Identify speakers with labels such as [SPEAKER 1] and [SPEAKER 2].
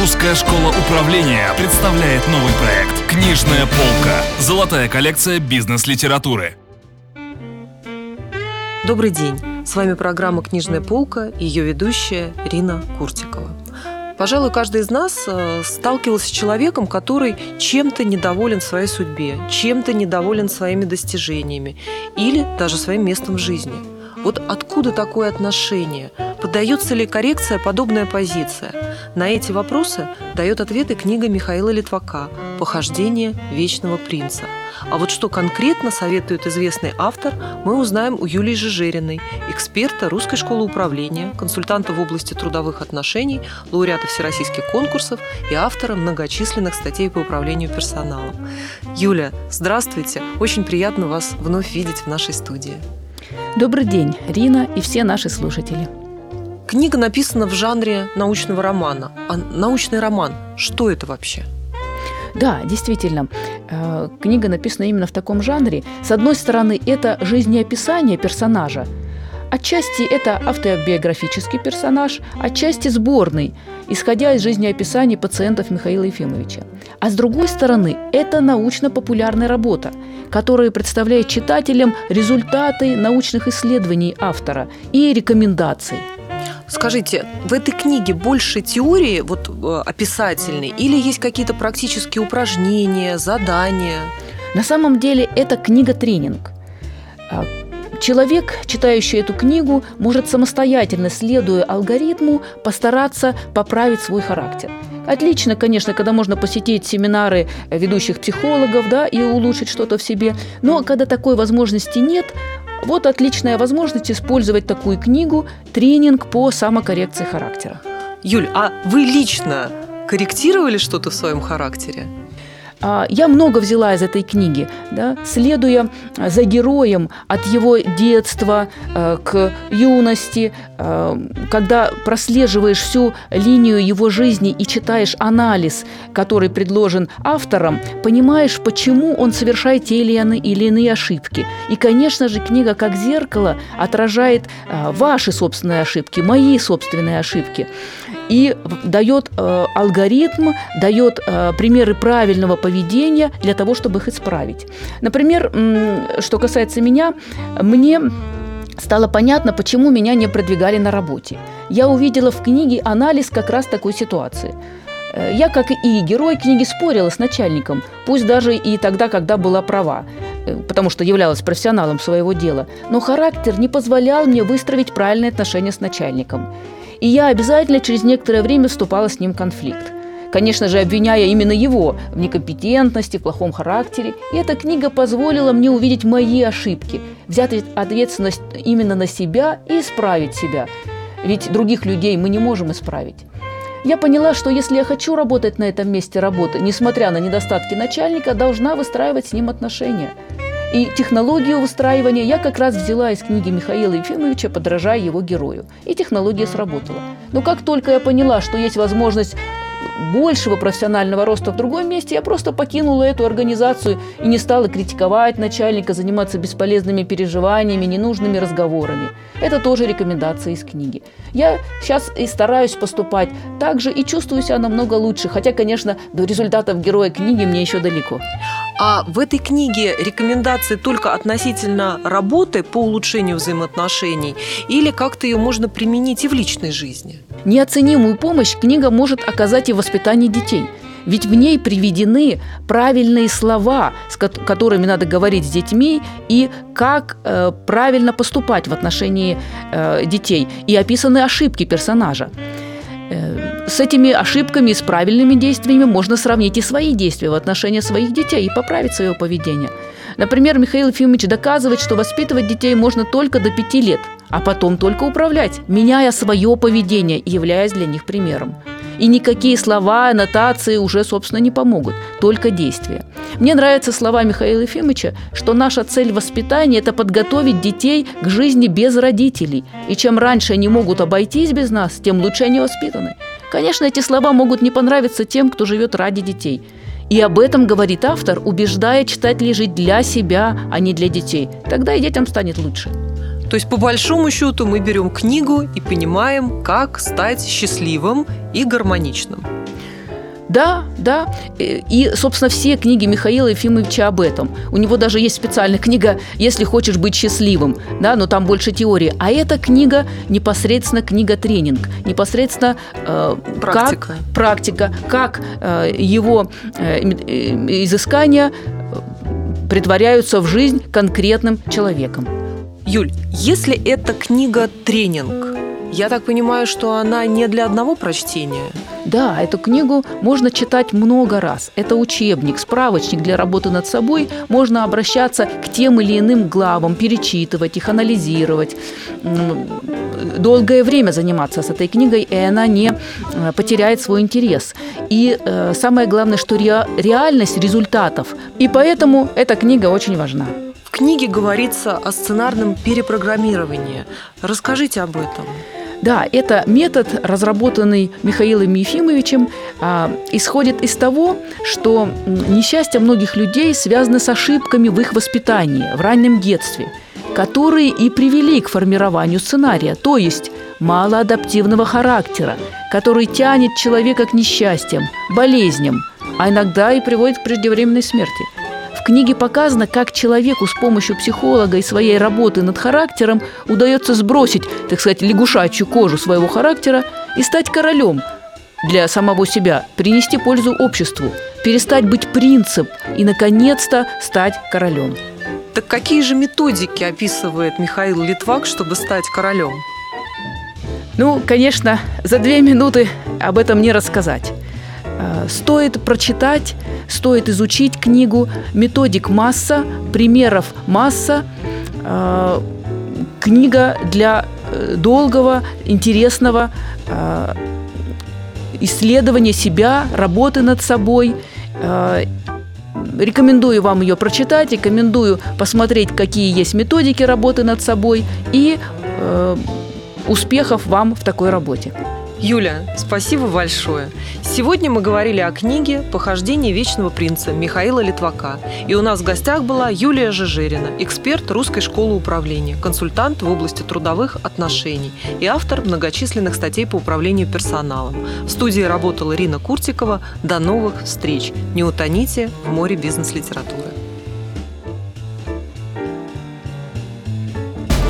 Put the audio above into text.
[SPEAKER 1] Русская школа управления представляет новый проект «Книжная полка». Золотая коллекция бизнес-литературы.
[SPEAKER 2] Добрый день. С вами программа «Книжная полка» и ее ведущая Рина Куртикова. Пожалуй, каждый из нас э, сталкивался с человеком, который чем-то недоволен своей судьбе, чем-то недоволен своими достижениями или даже своим местом в жизни. Вот откуда такое отношение? Поддается ли коррекция подобная позиция? На эти вопросы дает ответы книга Михаила Литвака «Похождение вечного принца». А вот что конкретно советует известный автор, мы узнаем у Юлии Жижериной, эксперта Русской школы управления, консультанта в области трудовых отношений, лауреата всероссийских конкурсов и автора многочисленных статей по управлению персоналом. Юля, здравствуйте! Очень приятно вас вновь видеть в нашей студии.
[SPEAKER 3] Добрый день, Рина и все наши слушатели.
[SPEAKER 2] Книга написана в жанре научного романа. А научный роман, что это вообще?
[SPEAKER 3] Да, действительно, э, книга написана именно в таком жанре. С одной стороны, это жизнеописание персонажа, Отчасти это автобиографический персонаж, отчасти сборный, исходя из жизнеописаний пациентов Михаила Ефимовича. А с другой стороны, это научно-популярная работа, которая представляет читателям результаты научных исследований автора и рекомендаций –
[SPEAKER 2] Скажите, в этой книге больше теории вот э, описательной или есть какие-то практические упражнения, задания?
[SPEAKER 3] На самом деле это книга-тренинг. А, человек, читающий эту книгу, может самостоятельно, следуя алгоритму, постараться поправить свой характер. Отлично, конечно, когда можно посетить семинары ведущих психологов да, и улучшить что-то в себе. Но когда такой возможности нет, вот отличная возможность использовать такую книгу «Тренинг по самокоррекции характера».
[SPEAKER 2] Юль, а вы лично корректировали что-то в своем характере?
[SPEAKER 3] А, я много взяла из этой книги, да, следуя за героем от его детства э, к юности, когда прослеживаешь всю линию его жизни и читаешь анализ, который предложен автором, понимаешь, почему он совершает те или иные ошибки. И, конечно же, книга как зеркало отражает ваши собственные ошибки, мои собственные ошибки и дает алгоритм, дает примеры правильного поведения для того, чтобы их исправить. Например, что касается меня, мне стало понятно, почему меня не продвигали на работе. Я увидела в книге анализ как раз такой ситуации. Э, я, как и герой книги, спорила с начальником, пусть даже и тогда, когда была права, э, потому что являлась профессионалом своего дела. Но характер не позволял мне выстроить правильные отношения с начальником. И я обязательно через некоторое время вступала с ним в конфликт конечно же, обвиняя именно его в некомпетентности, в плохом характере. И эта книга позволила мне увидеть мои ошибки, взять ответственность именно на себя и исправить себя. Ведь других людей мы не можем исправить. Я поняла, что если я хочу работать на этом месте работы, несмотря на недостатки начальника, должна выстраивать с ним отношения. И технологию выстраивания я как раз взяла из книги Михаила Ефимовича, подражая его герою. И технология сработала. Но как только я поняла, что есть возможность большего профессионального роста в другом месте, я просто покинула эту организацию и не стала критиковать начальника, заниматься бесполезными переживаниями, ненужными разговорами. Это тоже рекомендация из книги. Я сейчас и стараюсь поступать так же и чувствую себя намного лучше, хотя, конечно, до результатов героя книги мне еще далеко.
[SPEAKER 2] А в этой книге рекомендации только относительно работы по улучшению взаимоотношений или как-то ее можно применить и в личной жизни?
[SPEAKER 3] Неоценимую помощь книга может оказать и в воспитании детей. Ведь в ней приведены правильные слова, с которыми надо говорить с детьми, и как э, правильно поступать в отношении э, детей, и описаны ошибки персонажа. Э, с этими ошибками и с правильными действиями можно сравнить и свои действия в отношении своих детей и поправить свое поведение. Например, Михаил Ефимович доказывает, что воспитывать детей можно только до пяти лет, а потом только управлять, меняя свое поведение и являясь для них примером. И никакие слова, аннотации уже, собственно, не помогут, только действия. Мне нравятся слова Михаила Ефимовича, что наша цель воспитания – это подготовить детей к жизни без родителей. И чем раньше они могут обойтись без нас, тем лучше они воспитаны. Конечно, эти слова могут не понравиться тем, кто живет ради детей. И об этом говорит автор, убеждая читателей жить для себя, а не для детей. Тогда и детям станет лучше.
[SPEAKER 2] То есть, по большому счету, мы берем книгу и понимаем, как стать счастливым и гармоничным.
[SPEAKER 3] Да, да. Э, и, собственно, все книги Михаила Ефимовича об этом. У него даже есть специальная книга «Если хочешь быть счастливым», да, но там больше теории. А эта книга непосредственно книга-тренинг, непосредственно
[SPEAKER 2] э, практика.
[SPEAKER 3] Как, практика, как э, его э, э изыскания притворяются в жизнь конкретным человеком.
[SPEAKER 2] Юль, если эта книга тренинг, я так понимаю, что она не для одного прочтения.
[SPEAKER 3] Да, эту книгу можно читать много раз. Это учебник, справочник для работы над собой. Можно обращаться к тем или иным главам, перечитывать их, анализировать. Долгое время заниматься с этой книгой, и она не э, потеряет свой интерес. И э, самое главное, что ре, реальность результатов. И поэтому эта книга очень важна.
[SPEAKER 2] В книге говорится о сценарном перепрограммировании. Расскажите об этом.
[SPEAKER 3] Да, это метод, разработанный Михаилом Ефимовичем, а, исходит из того, что несчастье многих людей связано с ошибками в их воспитании, в раннем детстве, которые и привели к формированию сценария, то есть малоадаптивного характера, который тянет человека к несчастьям, болезням, а иногда и приводит к преждевременной смерти – в книге показано, как человеку с помощью психолога и своей работы над характером удается сбросить, так сказать, лягушачью кожу своего характера и стать королем для самого себя, принести пользу обществу, перестать быть принцип и, наконец-то, стать королем.
[SPEAKER 2] Так какие же методики описывает Михаил Литвак, чтобы стать королем?
[SPEAKER 3] Ну, конечно, за две минуты об этом не рассказать. Э, стоит прочитать, стоит изучить книгу, методик масса, примеров масса. Э, книга для э, долгого, интересного исследования себя, работы над собой. Рекомендую вам ее прочитать, рекомендую посмотреть, какие есть методики работы над собой и успехов вам в такой работе.
[SPEAKER 2] Юля, спасибо большое. Сегодня мы говорили о книге «Похождение вечного принца» Михаила Литвака. И у нас в гостях была Юлия Жижерина, эксперт Русской школы управления, консультант в области трудовых отношений и автор многочисленных статей по управлению персоналом. В студии работала Ирина Куртикова. До новых встреч. Не утоните в море бизнес-литературы.